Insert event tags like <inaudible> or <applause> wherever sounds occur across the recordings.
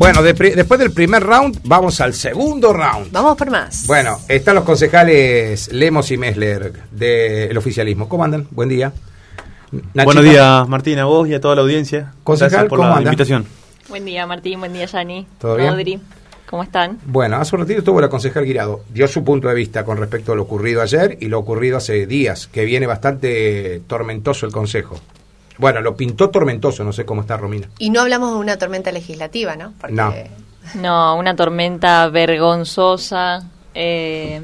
Bueno, de después del primer round, vamos al segundo round. Vamos por más. Bueno, están los concejales Lemos y Messler del oficialismo. ¿Cómo andan? Buen día. Nachito. Buenos días, Martín, a vos y a toda la audiencia. Concejal, Gracias por ¿cómo la anda? invitación. Buen día, Martín. Buen día, Yani. ¿Todo bien? ¿Cómo están? Bueno, hace un ratito estuvo la concejal Guirado. Dio su punto de vista con respecto a lo ocurrido ayer y lo ocurrido hace días, que viene bastante tormentoso el consejo. Bueno, lo pintó tormentoso, no sé cómo está Romina. Y no hablamos de una tormenta legislativa, ¿no? Porque No. No, una tormenta vergonzosa. Eh,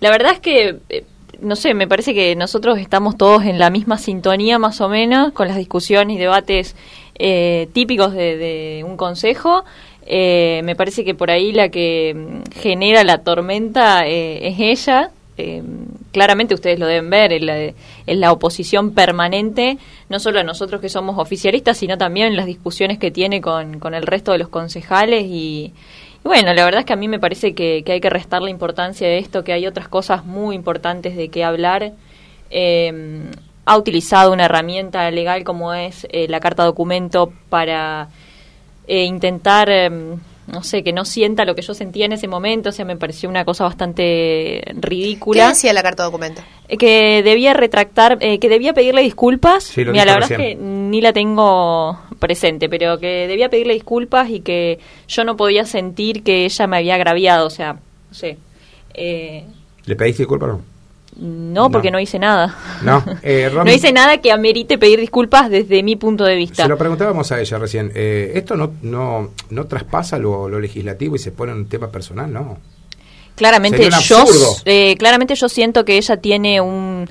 la verdad es que, eh, no sé, me parece que nosotros estamos todos en la misma sintonía más o menos con las discusiones y debates eh, típicos de, de un consejo. Eh, me parece que por ahí la que mm, genera la tormenta eh, es ella. Claramente ustedes lo deben ver, en la, oposición permanente, no solo a nosotros que somos oficialistas, sino también en las discusiones que tiene con, el resto de los concejales. Y, bueno, la verdad es que a mí me parece que, hay que restar la importancia de esto, que hay otras cosas muy importantes de qué hablar. Eh, ha utilizado una herramienta legal como es eh, la carta documento para eh, intentar, eh, no sé, que no sienta lo que yo sentía en ese momento, o sea, me pareció una cosa bastante ¿Qué ridícula. decía la carta documento? Eh, Que debía retractar, eh, que debía pedirle disculpas. Sí, lo Mira, la verdad es que ni la tengo presente, pero que debía pedirle disculpas y que yo no podía sentir que ella me había agraviado, o sea, no sé. Eh, ¿Le pediste disculpas? No. No, porque No. no hice nada. No, <laughs> eh, Romy- no hice nada que amerite pedir disculpas desde mi punto de vista. Se lo preguntábamos a ella recién. Eh, ¿Esto no, no, no traspasa lo, lo legislativo y se pone en un tema personal? No. Claramente yo, eh, claramente yo siento que ella tiene un,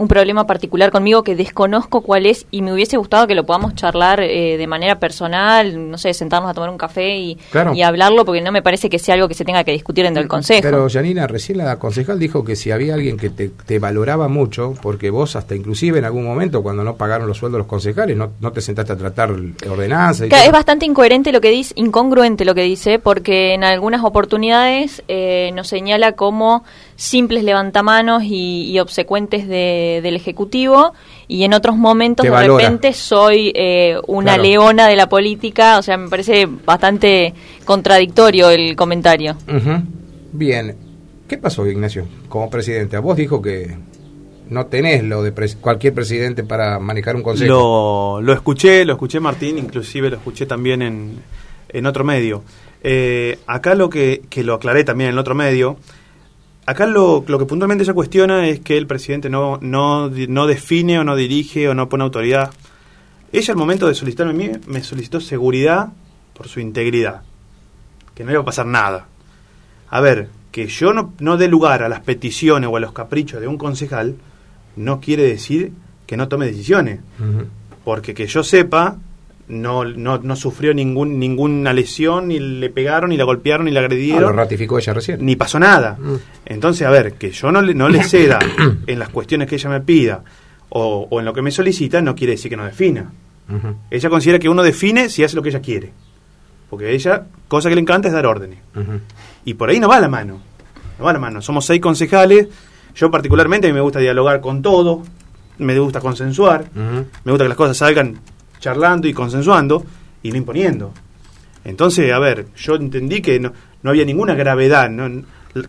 un problema particular conmigo que desconozco cuál es y me hubiese gustado que lo podamos charlar eh, de manera personal, no sé, sentarnos a tomar un café y, Claro. y hablarlo porque no me parece que sea algo que se tenga que discutir dentro del consejo. Pero Janina, recién la concejal dijo que si había alguien que te, te valoraba mucho, porque vos hasta inclusive en algún momento cuando no pagaron los sueldos los concejales, no, no te sentaste a tratar ordenanzas. y Claro, es bastante incoherente lo que dice, incongruente lo que dice, porque en algunas oportunidades eh, nos señala como simples levantamanos y, y obsecuentes de- del Ejecutivo, y en otros momentos de repente soy eh, una Claro. leona de la política, o sea, me parece bastante contradictorio el comentario. Ujú. Bien. ¿Qué pasó, Ignacio, como presidente? A vos dijo que no tenés lo de pres- cualquier presidente para manejar un consejo. Lo, lo escuché, lo escuché Martín, inclusive lo escuché también en, en otro medio. Eh, acá lo que, que lo aclaré también en el otro medio, acá lo, lo que puntualmente ella cuestiona es que el presidente no, no, no define o no dirige o no pone autoridad. Ella al momento de solicitarme a mí me solicitó seguridad por su integridad, que no iba a pasar nada. A ver, que yo no, no dé lugar a las peticiones o a los caprichos de un concejal no quiere decir que no tome decisiones porque que yo sepa no, no, no sufrió ningún, ninguna lesión, ni le pegaron, ni la golpearon, ni la Ah, agredieron, lo ratificó ella recién. ni pasó nada. Mm. Entonces, a ver, que yo no le, no le ceda en las cuestiones que ella me pida o, o en lo que me solicita, no quiere decir que no defina. Ella considera que uno define si hace lo que ella quiere. Porque ella, cosa que le encanta es dar órdenes. Y por ahí no va la mano. No va la mano. Somos seis concejales. Yo particularmente a mí me gusta dialogar con todo. Me gusta consensuar. Me gusta que las cosas salgan charlando y consensuando y no imponiendo. Entonces, a ver, yo entendí que no, no había ninguna gravedad. ¿no?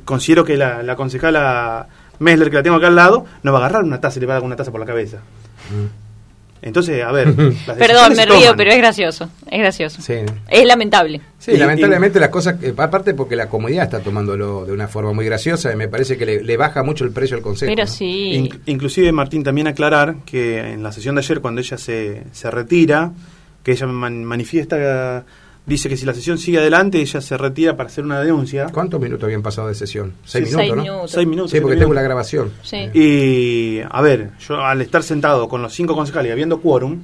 Considero que la, la concejala Messler, que la tengo acá al lado, no va a agarrar una taza y le va a dar una taza por la cabeza. Entonces, a ver. <laughs> las Perdón, me río, toman. pero es gracioso, es gracioso. Sí. Es lamentable. Sí, Y- lamentablemente las cosas, aparte porque la comunidad está tomándolo de una forma muy graciosa y me parece que le, le baja mucho el precio al consejo. Pero ¿no? sí. Inc- inclusive, Martín, también aclarar que en la sesión de ayer, cuando ella se, se retira, que ella man- manifiesta, dice que si la sesión sigue adelante, ella se retira para hacer una denuncia. ¿Cuántos minutos habían pasado de sesión? Seis Sí, minutos, seis ¿no? minutos. Seis minutos. Sí, porque tengo la grabación. Sí. Y, a ver, yo al estar sentado con los cinco concejales y habiendo quórum,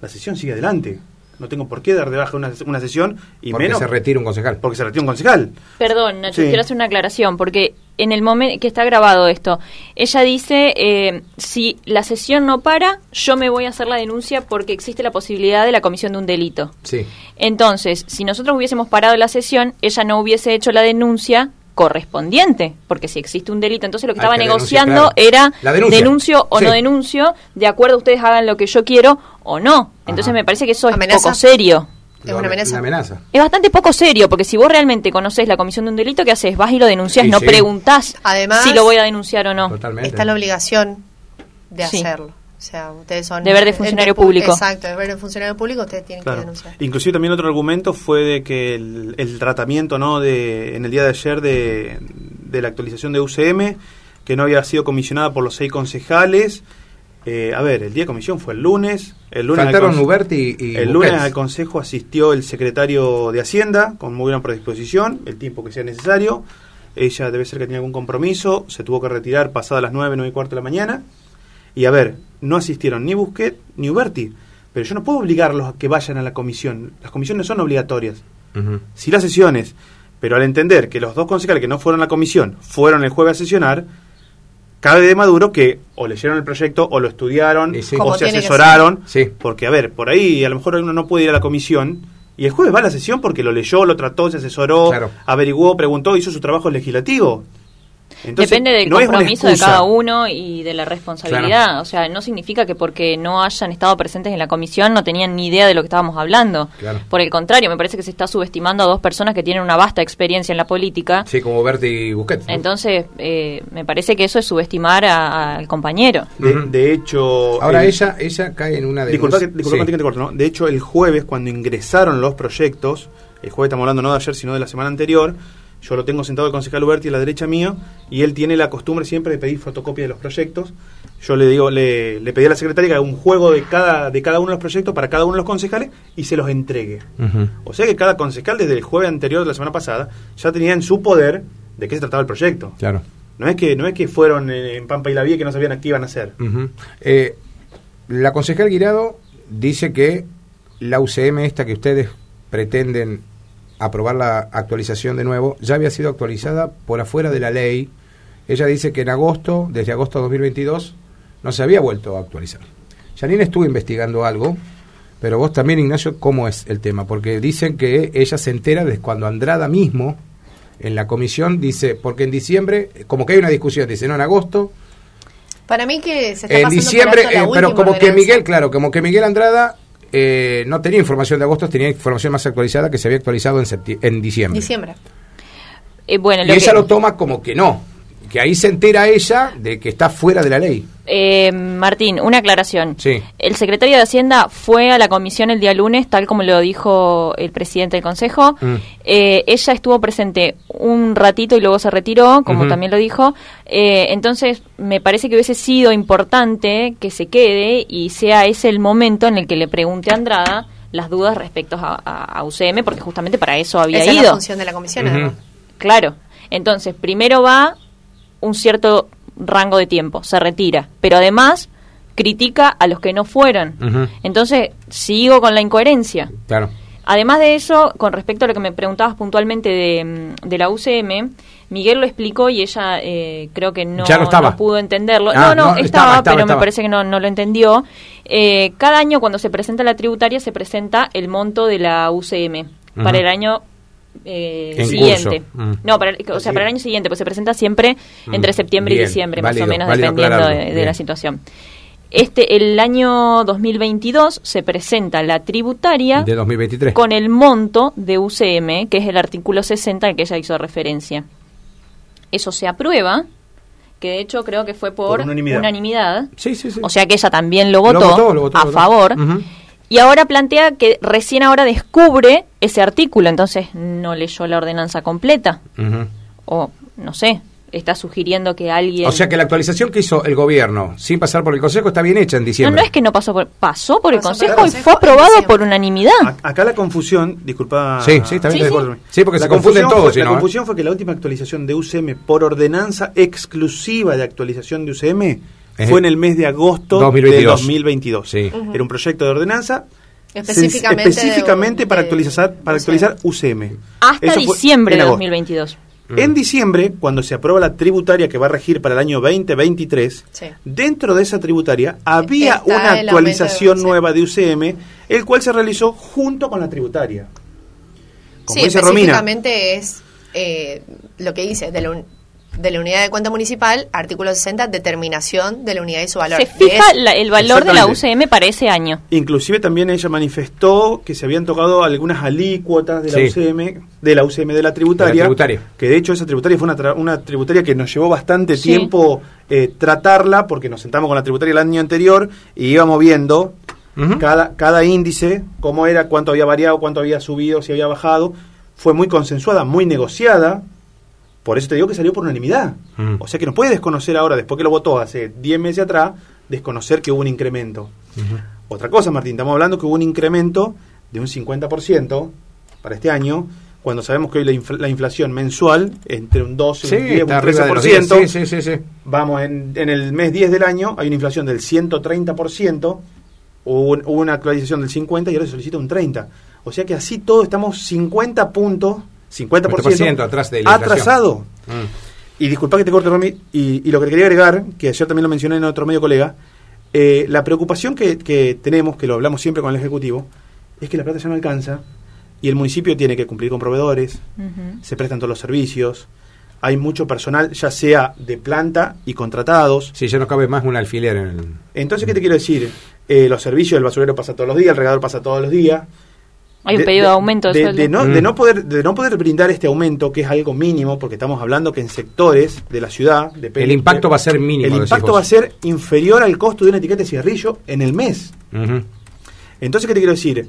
la sesión sigue adelante. No tengo por qué dar de baja una, una sesión y porque menos se retira un concejal. porque se retira un concejal. Perdón, Nacho, Sí. quiero hacer una aclaración, porque en el momento que está grabado esto, ella dice, eh, si la sesión no para, yo me voy a hacer la denuncia porque existe la posibilidad de la comisión de un delito. Sí. Entonces, si nosotros hubiésemos parado la sesión, ella no hubiese hecho la denuncia correspondiente, porque si existe un delito, entonces lo que Hay estaba que negociando claro. era La denuncia. denuncio o Sí. no denuncio, de acuerdo ustedes hagan lo que yo quiero o no. Entonces Ajá. me parece que eso es ¿Amenaza? poco serio. Es una amenaza. Una amenaza. Es bastante poco serio, porque si vos realmente conocés la comisión de un delito, ¿qué haces? Vas y lo denunciás, Sí, no sí. preguntás Además- si lo voy a denunciar o no. Totalmente. Está la obligación de Sí. hacerlo. O sea, ustedes son... Deber de funcionario público. Exacto, deber de funcionario público, ustedes tienen Claro. que denunciar. Inclusive también otro argumento fue de que el, el tratamiento no de en el día de ayer de, de la actualización de UCM que no había sido comisionada por los seis concejales. Eh, a ver, el día de comisión fue el lunes. El lunes al Faltaron Nuberti y el lunes al consejo asistió el secretario de Hacienda con muy buena predisposición, el tiempo que sea necesario. Ella debe ser que tenía algún compromiso, se tuvo que retirar pasadas las 9, 9 y cuarto de la mañana. Y a ver, no asistieron ni Busquet ni Uberti. Pero yo no puedo obligarlos a que vayan a la comisión. Las comisiones son obligatorias. Ujú. Sí las sesiones. Pero al entender que los dos concejales que no fueron a la comisión fueron el jueves a sesionar, cabe de Maduro que o leyeron el proyecto o lo estudiaron sí. o se asesoraron. Sí. Porque, a ver, por ahí a lo mejor uno no puede ir a la comisión y el jueves va a la sesión porque lo leyó, lo trató, se asesoró, Claro. averiguó, preguntó, hizo su trabajo legislativo. Entonces, Depende del no compromiso de cada uno y de la responsabilidad. O sea, no significa que porque no hayan estado presentes en la comisión no tenían ni idea de lo que estábamos hablando. Claro. Por el contrario, me parece que se está subestimando a dos personas que tienen una vasta experiencia en la política. Sí, como Berti y Busquets. ¿no? Entonces, eh, me parece que eso es subestimar a- al compañero. De, hecho... Ahora el- ella ella cae en una de Disculpa, que, disculpa que te corto, ¿no? De hecho, el jueves, cuando ingresaron los proyectos, el jueves estamos hablando no de ayer, sino de la semana anterior, yo lo tengo sentado el concejal Uberti a la derecha mío, y él tiene la costumbre siempre de pedir fotocopia de los proyectos. Yo le digo, le, le pedí a la secretaria que haga un juego de cada, de cada uno de los proyectos para cada uno de los concejales y se los entregue. O sea que cada concejal desde el jueves anterior de la semana pasada ya tenía en su poder de qué se trataba el proyecto. Claro. No es que, no es que fueron eh, en Pampa y la Vía que no sabían a qué iban a hacer. Eh, la concejal Guirado dice que la UCM esta que ustedes pretenden aprobar la actualización de nuevo ya había sido actualizada por afuera de la ley. Ella dice que en agosto, desde agosto de 2022, no se había vuelto a actualizar. Janine estuvo investigando algo, pero vos también, Ignacio, ¿cómo es el tema? Porque dicen que ella se entera de cuando Andrada mismo, en la comisión, dice, porque en diciembre, como que hay una discusión, dice, no, en agosto Para mí que se está en pasando diciembre, por alto la eh, pero como que. Miguel, claro, como que Miguel Andrada eh, no tenía información de agosto, tenía información más actualizada que se había actualizado en, diciembre. Diciembre. Eh, bueno, Y lo ella que- lo toma como que no, que ahí se entera ella de que está fuera de la ley. Eh, Martín, una aclaración. Sí. El secretario de Hacienda fue a la comisión el día lunes, tal como lo dijo el presidente del Consejo. Mm. Eh, ella estuvo presente un ratito y luego se retiró, como también lo dijo. Eh, entonces, me parece que hubiese sido importante que se quede y sea ese el momento en el que le pregunte a Andrada las dudas respecto a, a- a UCM, porque justamente para eso había Esa es la ido. función de la comisión, además. Claro. Entonces, primero va un cierto rango de tiempo, se retira, pero además critica a los que no fueron. Entonces, sigo con la incoherencia. Claro. Además de eso, con respecto a lo que me preguntabas puntualmente de, mm, de la UCM, Miguel lo explicó y ella eh, creo que no, Ya no estaba. no pudo entenderlo. Ah, no, no, no, estaba, pero estaba. me parece que no, no lo entendió. Eh, cada año cuando se presenta la tributaria se presenta el monto de la UCM para el año eh, En siguiente. curso. Mm. No, para, el- o sea, para el año siguiente, pues se presenta siempre entre Mm. septiembre y diciembre, válido, más o menos, dependiendo de, la situación. Este, el año 2022 se presenta la tributaria De 2023. con el monto de UCM, que es el artículo 60 al que ella hizo referencia. Eso se aprueba, que de hecho creo que fue por, Por unanimidad. unanimidad. Sí, sí, sí. O sea que ella también lo Lo votó, votó, lo votó, a lo votó. favor. Ujú. Y ahora plantea que recién ahora descubre ese artículo, entonces no leyó la ordenanza completa. O no sé, está sugiriendo que alguien... O sea que la actualización que hizo el gobierno sin pasar por el Consejo está bien hecha en no, diciembre. no es que no pasó por, pasó por el Pasó por Consejo el y fue aprobado por unanimidad. A- Acá la confusión, disculpa. Sí, sí, está bien. Sí, sí. porque La se confunden confusión todos, fue- si La no, ¿eh? confusión fue que la última actualización de UCM por ordenanza exclusiva de actualización de UCM Ejé. fue en el mes de agosto 2022. de 2022. Sí. Era un proyecto de ordenanza Específicamente sen- específicamente de- para de- actualizar para UCM. actualizar UCM. Hasta Eso diciembre de agosto. 2022. Mm. En diciembre, cuando se aprueba la tributaria que va a regir para el año 2023, Sí. dentro de esa tributaria había Está una actualización de- nueva de UCM, el cual se realizó junto con la tributaria. Como sí, dice Romina, específicamente es eh, lo que dice, de la de la unidad de cuenta municipal, artículo 60, determinación de la unidad y su valor. Se fija la- el valor de la. UCM para ese año. Inclusive también ella manifestó que se habían tocado algunas alícuotas de la Sí. UCM, de la UCM de la tributaria, De la tributaria. que de hecho esa tributaria fue una, tra- una tributaria que nos llevó bastante Sí. tiempo eh, tratarla, porque nos sentamos con la tributaria el año anterior y íbamos viendo cada, cada índice, cómo era, cuánto había variado, cuánto había subido, si había bajado. Fue muy consensuada, muy negociada. Por eso te digo que salió por unanimidad. Mm. O sea que no puede desconocer ahora, después que lo votó hace 10 meses atrás, desconocer que hubo un incremento. Otra cosa, Martín, estamos hablando que hubo un incremento de un 50% para este año, cuando sabemos que hoy la, la inflación mensual entre un 12, Sí, un 10, un está arriba de los 13%. 10. Sí, sí, sí, sí. Vamos, en, en el mes 10 del año hay una inflación del 130%, hubo, un- hubo una actualización del 50% y ahora se solicita un 30%. O sea que así todo estamos 50 puntos, 50%, 50% atrás de la atrasado. Mm. Y disculpa que te corte, Romy, y, y lo que te quería agregar, que ayer también lo mencioné en otro medio colega, eh, la preocupación que, que tenemos, que lo hablamos siempre con el Ejecutivo, es que la plata ya no alcanza y el municipio tiene que cumplir con proveedores, se prestan todos los servicios, hay mucho personal, ya sea de planta y contratados. Sí, ya no cabe más un alfiler en el... Entonces, ¿qué te quiero decir? Eh, los servicios, el basurero pasa todos los días, el regador pasa todos los días. Hay un pedido de, aumento de, de, sueldo. de no, Mm. de no poder de no poder brindar este aumento que es algo mínimo porque estamos hablando que en sectores de la ciudad depende- El impacto va a ser mínimo, el impacto va a ser inferior al costo de una etiqueta de cigarrillo en el mes entonces qué te quiero decir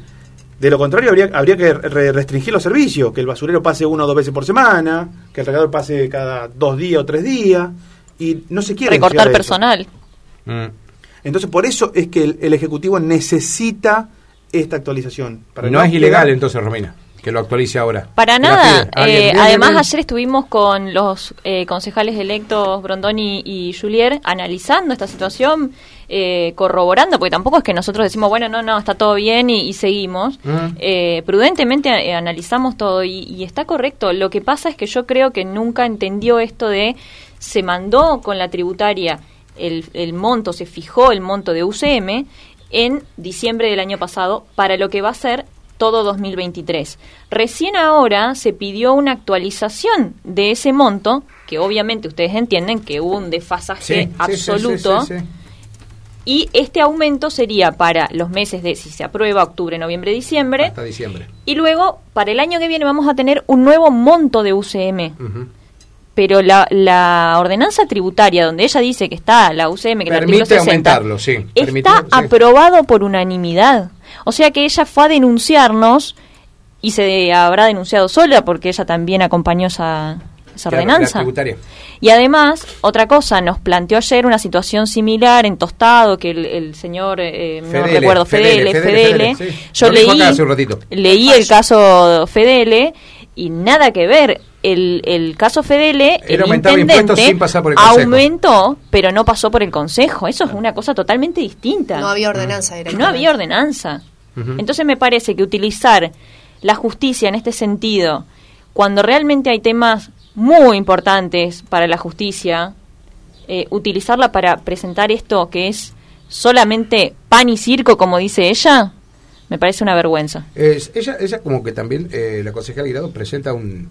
de lo contrario habría habría que re- restringir los servicios que el basurero pase una o dos veces por semana que el regador pase cada dos días o tres días y no se quiere Recortar personal. Mm. entonces por eso es que el, el ejecutivo necesita esta actualización para No es quedar- ilegal entonces, Romina, que lo actualice ahora. Para nada. Eh, bien, además, bien, bien. ayer estuvimos con los eh, concejales electos Brondoni y Julier analizando esta situación, eh, corroborando, porque tampoco es que nosotros decimos, bueno, no, no, está todo bien y, y seguimos. Mm. Eh, prudentemente eh, analizamos todo y, y está correcto. Lo que pasa es que yo creo que nunca entendió esto de se mandó con la tributaria el, el monto, se fijó el monto de UCM en diciembre del año pasado para lo que va a ser todo 2023. Recién ahora se pidió una actualización de ese monto, que obviamente ustedes entienden que hubo un desfasaje Sí, absoluto. sí, sí, sí. Y este aumento sería para los meses de, si se aprueba, octubre, noviembre, diciembre. Hasta diciembre. Y luego, para el año que viene, vamos a tener un nuevo monto de UCM. Ujú. Pero la, la ordenanza tributaria, donde ella dice que está la UCM, que el Permite 60, aumentarlo, sí. Permite- está sí. aprobado por unanimidad. O sea que ella fue a denunciarnos y se habrá denunciado sola porque ella también acompañó esa, esa Claro, ordenanza. Y además, otra cosa, nos planteó ayer una situación similar en Tostado, que el, el señor, eh, no Fedele, recuerdo, Fedele, Fedele, sí. Yo leí, leí el caso Fedele y nada que ver. El, el caso Fedele, Era el aumentaba impuestos intendente sin pasar por el consejo. aumentó, pero no pasó por el consejo. Eso es una cosa totalmente distinta. No había ordenanza. No había ordenanza. Entonces me parece que utilizar la justicia en este sentido, cuando realmente hay temas muy importantes para la justicia, eh, utilizarla para presentar esto que es solamente pan y circo, como dice ella, me parece una vergüenza. Es- ella, ella como que también, eh, la concejal Guirado presenta un,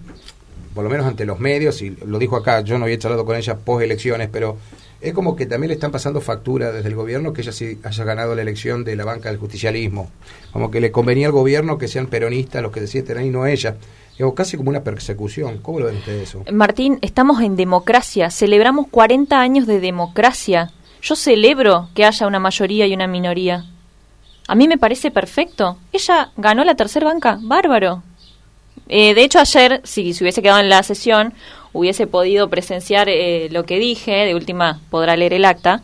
por lo menos ante los medios, y lo dijo acá, yo no había charlado con ella post elecciones, pero es como que también le están pasando factura desde el gobierno que ella sí haya ganado la elección de la banca del justicialismo. Como que le convenía al gobierno que sean peronistas los que se sienten ahí, no ella. Digo, casi como una persecución. ¿Cómo lo ven ustedes eso? Martín, estamos en democracia, celebramos 40 años de democracia. Yo celebro que haya una mayoría y una minoría. A mí me parece perfecto. Ella ganó la tercer banca, bárbaro. Eh, de hecho, ayer, si se hubiese quedado en la sesión, hubiese podido presenciar eh, lo que dije, de última podrá leer el acta,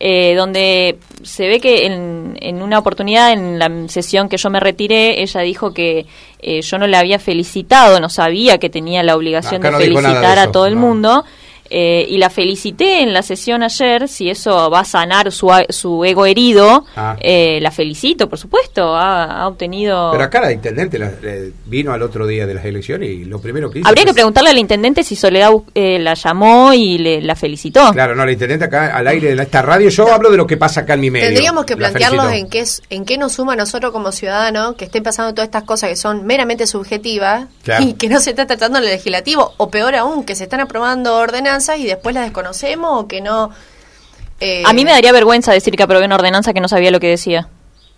eh, donde se ve que en, en una oportunidad, en la sesión que yo me retiré, ella dijo que eh, yo no la había felicitado, no sabía que tenía la obligación Acá de no felicitar a todo el no. mundo. Eh, y la felicité en la sesión ayer, si eso va a sanar su, a- su ego herido, Ah. eh, la felicito, por supuesto, ha, ha obtenido... Pero acá la intendente la- vino al otro día de las elecciones y lo primero que hizo... Habría que preguntarle al intendente si Soledad eh, la llamó y le, la felicitó. Claro, no, la intendente acá al aire de esta radio, yo hablo de lo que pasa acá en mi medio. Tendríamos que La plantearnos en qué, en qué nos suma a nosotros como ciudadanos que estén pasando todas estas cosas que son meramente subjetivas Claro. y que no se está tratando en el legislativo, o peor aún, que se están aprobando ordenanzas ordenanzas y después las desconocemos o que no... eh, A mí me daría vergüenza decir que aprobé una ordenanza que no sabía lo que decía.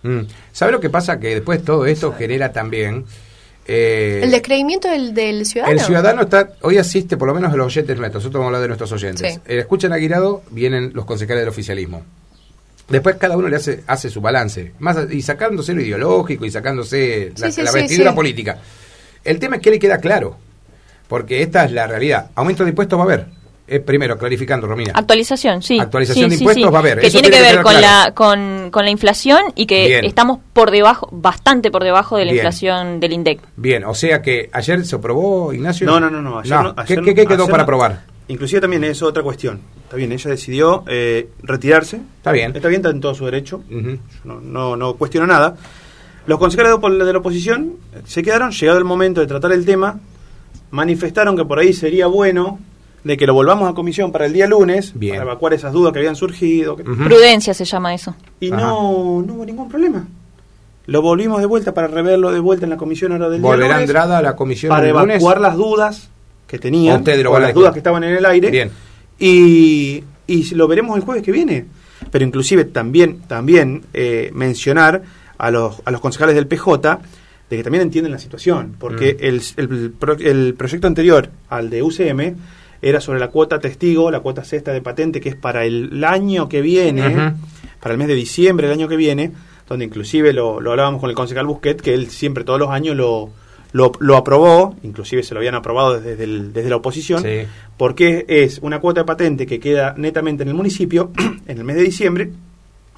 Mm. ¿Sabe lo que pasa? Que después todo esto genera también... eh, El descreimiento del, del ciudadano. El ciudadano está, hoy asiste, por lo menos los oyentes nuestros, nosotros vamos a hablar de nuestros oyentes. Sí. Eh, escuchan a Guirado, vienen los concejales del oficialismo. Después cada uno le hace, hace su balance, más a- y sacándose lo ideológico y sacándose la, Sí, sí, la sí, vestidura sí. política. El tema es que le queda claro, porque esta es la realidad. Aumento de impuestos va a haber. Eh, primero, clarificando, Romina. Actualización, sí. Actualización Sí, de impuestos sí. va a haber. Que Eso tiene que tiene que ver con claro. la, con, con la inflación y que Bien. estamos por debajo, bastante por debajo de la Bien. inflación del INDEC. Bien, o sea que ayer se aprobó, Ignacio. No, no, no, no. Ayer no- ¿Qué, ayer qué- quedó ayer para aprobar? Inclusive también es otra cuestión. Está bien, ella decidió eh, retirarse. Está bien. Está bien, está en todo su derecho. No, no, no cuestiono nada. Los concejales de la oposición se quedaron, llegado el momento de tratar el tema, manifestaron que por ahí sería bueno de que lo volvamos a comisión para el día lunes, Bien. para evacuar esas dudas que habían surgido. Prudencia se llama eso. Y Ajá. no, no hubo ningún problema. Lo volvimos de vuelta para reverlo de vuelta en la comisión ahora del día Volverá lunes, Andrada a la comisión para el lunes. evacuar las dudas que tenían, o las dudas que estaban en el aire. Bien. Y, y lo veremos el jueves que viene. Pero inclusive también, también eh, mencionar a los, a los concejales del PJ de que también entienden la situación, porque Mm. el, el proyecto anterior al de UCM era sobre la cuota testigo, la cuota sexta de patente, que es para el año que viene, para el mes de diciembre del año que viene, donde inclusive lo, lo hablábamos con el concejal Busquet, que él siempre todos los años lo, lo, lo aprobó, inclusive se lo habían aprobado desde, el- desde la oposición, Sí. porque es una cuota de patente que queda netamente en el municipio <clears throat> en el mes de diciembre,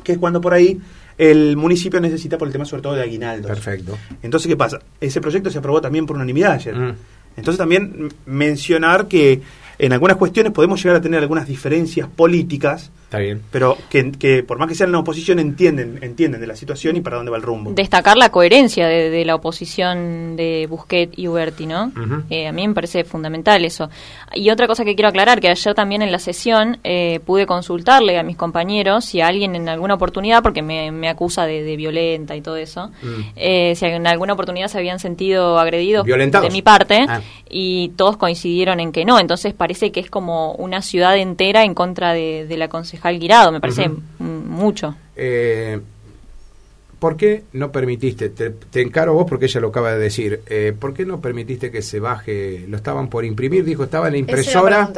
que es cuando por ahí el municipio necesita por el tema sobre todo de aguinaldos. Perfecto. Entonces, ¿qué pasa? Ese proyecto se aprobó también por unanimidad ayer. Mm. Entonces también mencionar que en algunas cuestiones podemos llegar a tener algunas diferencias políticas, Está bien. pero que, que por más que sean en la oposición entienden, entienden de la situación y para dónde va el rumbo. Destacar la coherencia de, de la oposición de Busquet y Uberti, ¿no? Eh, a mí me parece fundamental eso. Y otra cosa que quiero aclarar, que ayer también en la sesión eh, pude consultarle a mis compañeros si alguien en alguna oportunidad, porque me, me acusa de, de violenta y todo eso, Mm. eh, si en alguna oportunidad se habían sentido agredidos ¿Violentados? de mi parte Ah. y todos coincidieron en que no. Entonces parece que es como una ciudad entera en contra de, de la concejal Guirado. Me parece mucho. Eh, ¿Por qué no permitiste, te, te encaro vos porque ella lo acaba de decir, eh, ¿por qué no permitiste que se baje, lo estaban por imprimir, dijo, estaba en la impresora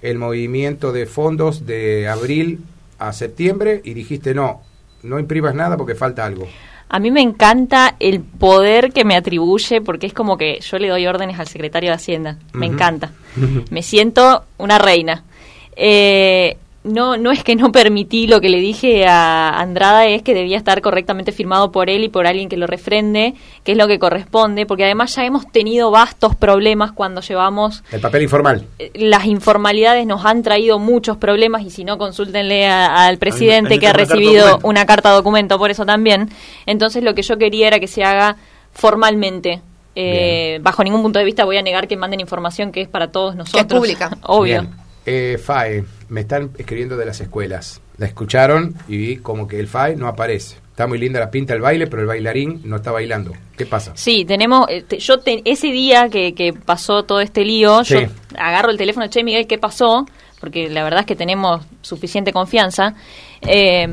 el movimiento de fondos de abril a septiembre y dijiste no, no imprimas nada porque falta algo. A mí me encanta el poder que me atribuye porque es como que yo le doy órdenes al secretario de Hacienda. Me encanta. <laughs> Me siento una reina. Eh, no, no es que no permití lo que le dije a Andrada, es que debía estar correctamente firmado por él y por alguien que lo refrende, que es lo que corresponde, porque además ya hemos tenido vastos problemas cuando llevamos El papel informal. eh, las informalidades nos han traído muchos problemas y si no consultenle a- al presidente que ha recibido documento. una carta documento por eso también entonces lo que yo quería era que se haga formalmente Eh, bajo ningún punto de vista voy a negar que manden información que es para todos nosotros pública. <laughs> obvio Bien. Eh, FAE, me están escribiendo de las escuelas. La escucharon y vi como que el FAE no aparece. Está muy linda la pinta del baile, pero el bailarín no está bailando. ¿Qué pasa? Sí, tenemos, eh, yo te- ese día que, que pasó todo este lío, Sí. yo agarro el teléfono, che Miguel, ¿qué pasó? Porque la verdad es que tenemos suficiente confianza, eh,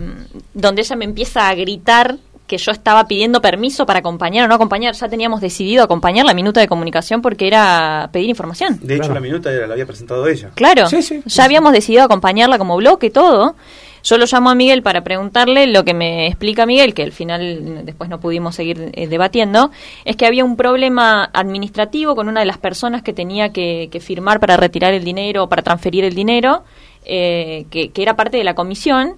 donde ella me empieza a gritar que yo estaba pidiendo permiso para acompañar o no acompañar, ya teníamos decidido acompañar la minuta de comunicación porque era pedir información. De hecho, Claro. la minuta era- la había presentado ella. Claro, Sí, sí, sí, ya habíamos decidido acompañarla como bloque, todo. Yo lo llamo a Miguel para preguntarle lo que me explica Miguel, que al final después no pudimos seguir eh, debatiendo, es que había un problema administrativo con una de las personas que tenía que, que firmar para retirar el dinero o para transferir el dinero, eh, que, que era parte de la comisión.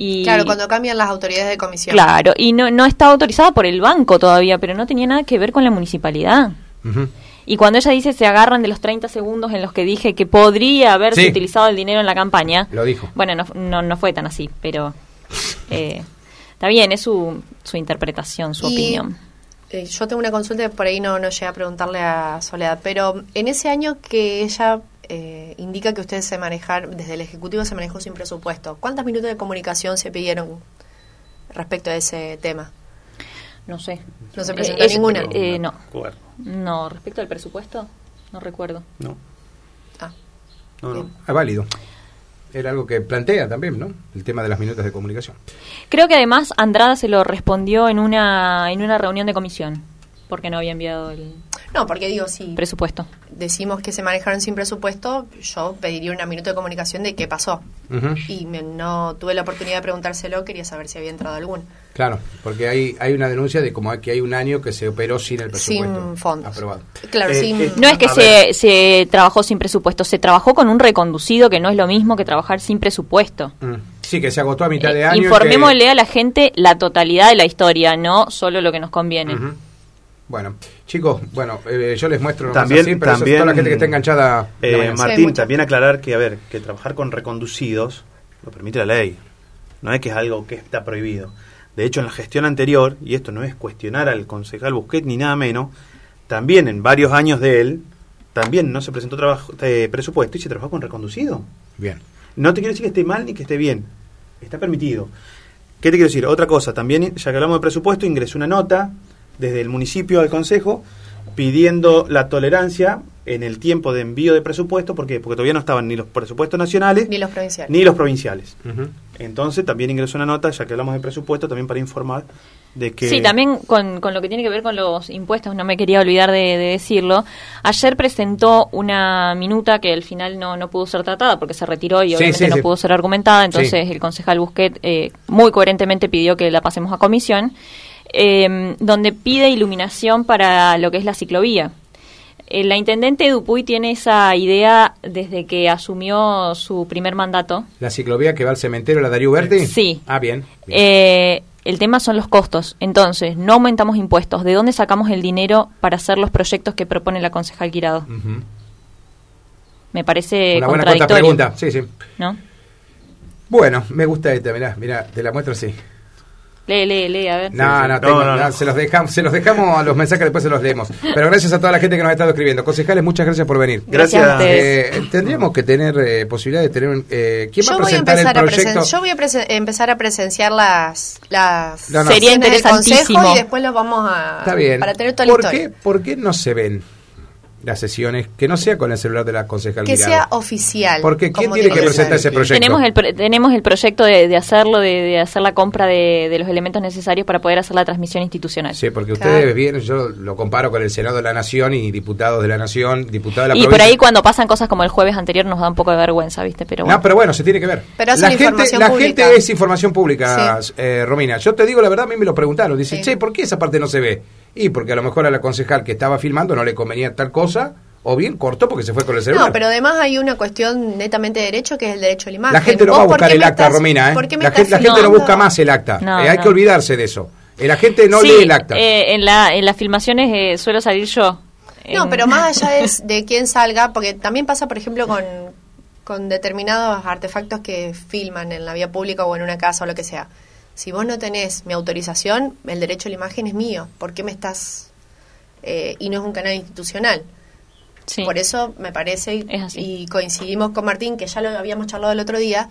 Y, Claro, cuando cambian las autoridades de comisión. Claro, y no, no estaba autorizada por el banco todavía, pero no tenía nada que ver con la municipalidad. Y cuando ella dice se agarran de los 30 segundos en los que dije que podría haberse Sí. utilizado el dinero en la campaña, Lo dijo. bueno, no, no, no fue tan así, pero eh, está bien, es su, su interpretación, su Y, opinión. eh, yo tengo una consulta por ahí no, no llegué a preguntarle a Soledad, pero en ese año que ella eh, indica que ustedes se manejar, desde el Ejecutivo se manejó sin presupuesto, ¿cuántos minutos de comunicación se pidieron respecto a ese tema? No sé. No se presentó Eh, ninguna. eh, no, no, respecto al presupuesto, no recuerdo. No. Ah. No, no. Es válido. Era algo que plantea también, ¿no? El tema de las minutas de comunicación. Creo que además Andrada se lo respondió en una, en una reunión de comisión, porque no había enviado el No, porque digo, si presupuesto. decimos que se manejaron sin presupuesto, yo pediría una minuto de comunicación de qué pasó. Y me- no tuve la oportunidad de preguntárselo, quería saber si había entrado algún. Claro, porque hay, hay una denuncia de como que hay un año que se operó sin el presupuesto Sin fondos. aprobado. Claro, Eh, sin... eh, No es que se, se trabajó sin presupuesto, se trabajó con un reconducido que no es lo mismo que trabajar sin presupuesto. Mm. Sí, que se agotó a mitad de Eh, año. y informémosle que- a la gente la totalidad de la historia, no solo lo que nos conviene. Bueno, chicos, bueno, eh, yo les muestro También- así, pero eso es también- toda la gente que está enganchada. Eh. Sí, Martín, también aclarar que, a ver, que trabajar con reconducidos lo permite la ley. No es que es algo que está prohibido. De hecho, en la gestión anterior, y esto no es cuestionar al concejal Busquet ni nada menos, también en varios años de él, también no se presentó trabajo, eh, presupuesto y se trabajó con reconducido. Bien. No te quiero decir que esté mal ni que esté bien. Está permitido. ¿Qué te quiero decir? Otra cosa, también, ya que hablamos de presupuesto, ingresó una nota desde el municipio al consejo pidiendo la tolerancia en el tiempo de envío de presupuesto. ¿Por qué? Porque todavía no estaban ni los presupuestos nacionales Ni los provinciales. ni los provinciales. Entonces también ingresó una nota, ya que hablamos de presupuesto, también para informar de que... Sí, también con, con lo que tiene que ver con los impuestos, no me quería olvidar de, de decirlo. Ayer presentó una minuta que al final no, no pudo ser tratada porque se retiró y Sí, obviamente sí, no sí. pudo ser argumentada. Entonces Sí. el concejal Busquet eh, muy coherentemente pidió que la pasemos a comisión, eh, donde pide iluminación para lo que es la ciclovía. Eh, la intendente Dupuy tiene esa idea desde que asumió su primer mandato. La ciclovía que va al cementerio, la Darío Berti. Sí. Ah, bien. bien. Eh, el tema son los costos. Entonces, no aumentamos impuestos. ¿De dónde sacamos el dinero para hacer los proyectos que propone la concejal Guirado? Ujú. Me parece Una buena contradictorio. pregunta. Sí, sí. ¿No? Bueno, me gusta esta, mirá, mirá, te la muestro así. Lee, lee, lee, a ver. No, no, No, tengo- no, no, no. Se, los dejamos, se los dejamos a los mensajes, después se los leemos. Pero gracias a toda la gente que nos ha estado escribiendo. Concejales, muchas gracias por venir. Gracias a Gracias. ustedes. Eh, tendríamos que tener eh, posibilidad de tener un... Eh, ¿Quién va a Yo voy, a presentar empezar el a proyecto? presen- yo voy a empezar a presenciar las, las No, no. Sería del consejo y después lo vamos a... Está bien. Para tener toda la ¿Por historia. qué, ¿Por qué no se ven las sesiones? Que no sea con el celular de la concejal Que Guirado. sea oficial. Porque ¿quién tiene que presentar ese proyecto? Tenemos el, pro- tenemos el proyecto de, de hacerlo, de, de hacer la compra de, de los elementos necesarios para poder hacer la transmisión institucional. Sí, porque Claro. ustedes vienen, yo lo comparo con el Senado de la Nación y diputados de la Nación, diputados de la y por provincia. ahí cuando pasan cosas como el jueves anterior nos da un poco de vergüenza, ¿viste? Pero bueno. No, pero bueno, se tiene que ver. Pero la gente, información la pública. gente es información pública, Sí. eh, Romina. Yo te digo la verdad, a mí me lo preguntaron. Dice, Sí. che, ¿por qué esa parte no se ve? Y porque a lo mejor a la concejal que estaba filmando no le convenía tal cosa, o bien cortó porque se fue con el celular. No, pero además hay una cuestión netamente de derecho que es el derecho a la imagen. la gente no ¿Vos va a buscar el acta, estás- Romina. ¿eh? por qué me La, estás gente, la gente no busca más el acta. No, Eh, hay no. que olvidarse de eso. Eh, La gente no Sí, lee el acta. eh, en, la, en las filmaciones eh, suelo salir yo. No, pero más <laughs> allá de, de quién salga, porque también pasa, por ejemplo, con, con determinados artefactos que filman en la vía pública o en una casa o lo que sea. Si vos no tenés mi autorización, el derecho a la imagen es mío. ¿Por qué me estás...? eh, y no es un canal institucional. Sí. Por eso me parece, Es y coincidimos con Martín, que ya lo habíamos charlado el otro día,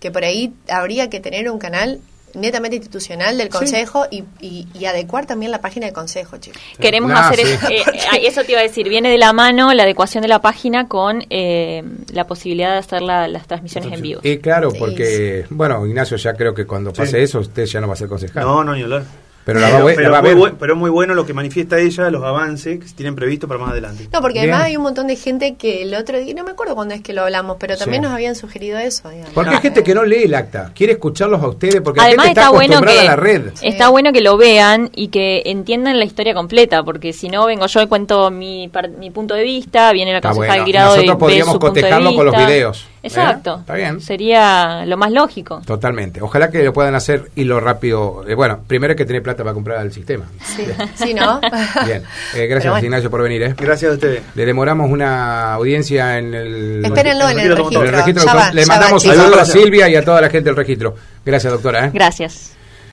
que por ahí habría que tener un canal netamente institucional del consejo y, y- y adecuar también la página del consejo, chicos. Queremos No, hacer sí. eso, eh, eh, eso te iba a decir, viene de la mano la adecuación de la página con eh, la posibilidad de hacer la- las transmisiones en vivo. Y claro, Sí, porque, bueno, Ignacio, ya creo que cuando pase Sí. eso, usted ya no va a ser concejal. No, no, ni hablar. Pero la va a ver- pero, la va a muy ver. buen- pero muy bueno lo que manifiesta ella, los avances que se tienen previsto para más adelante. No, porque Bien. además hay un montón de gente que el otro día, no me acuerdo cuándo es que lo hablamos, pero también Sí. nos habían sugerido eso. digamos. Porque hay gente que no lee el acta, quiere escucharlos a ustedes, porque Además la gente está, está bueno que a la red. está Sí. bueno que lo vean y que entiendan la historia completa, porque si no vengo yo y cuento mi, par- mi punto de vista, viene la concejal bueno. Guirado Nosotros y ve podríamos su punto de cotejarlo con los vista. videos, ¿eh? Exacto. Está bien. Sería lo más lógico. Totalmente. Ojalá que lo puedan hacer y lo rápido. eh, bueno, primero hay que tener plata para comprar el sistema. Sí, sí, ¿no? <laughs> Bien. Eh, gracias, bueno. Ignacio, por venir. ¿eh? Gracias a ustedes. Le demoramos una audiencia en el, Espérenlo en el En el registro. en el registro. Va, Le mandamos saludos a. Silvia y a toda la gente del registro. Gracias, doctora. ¿eh? Gracias.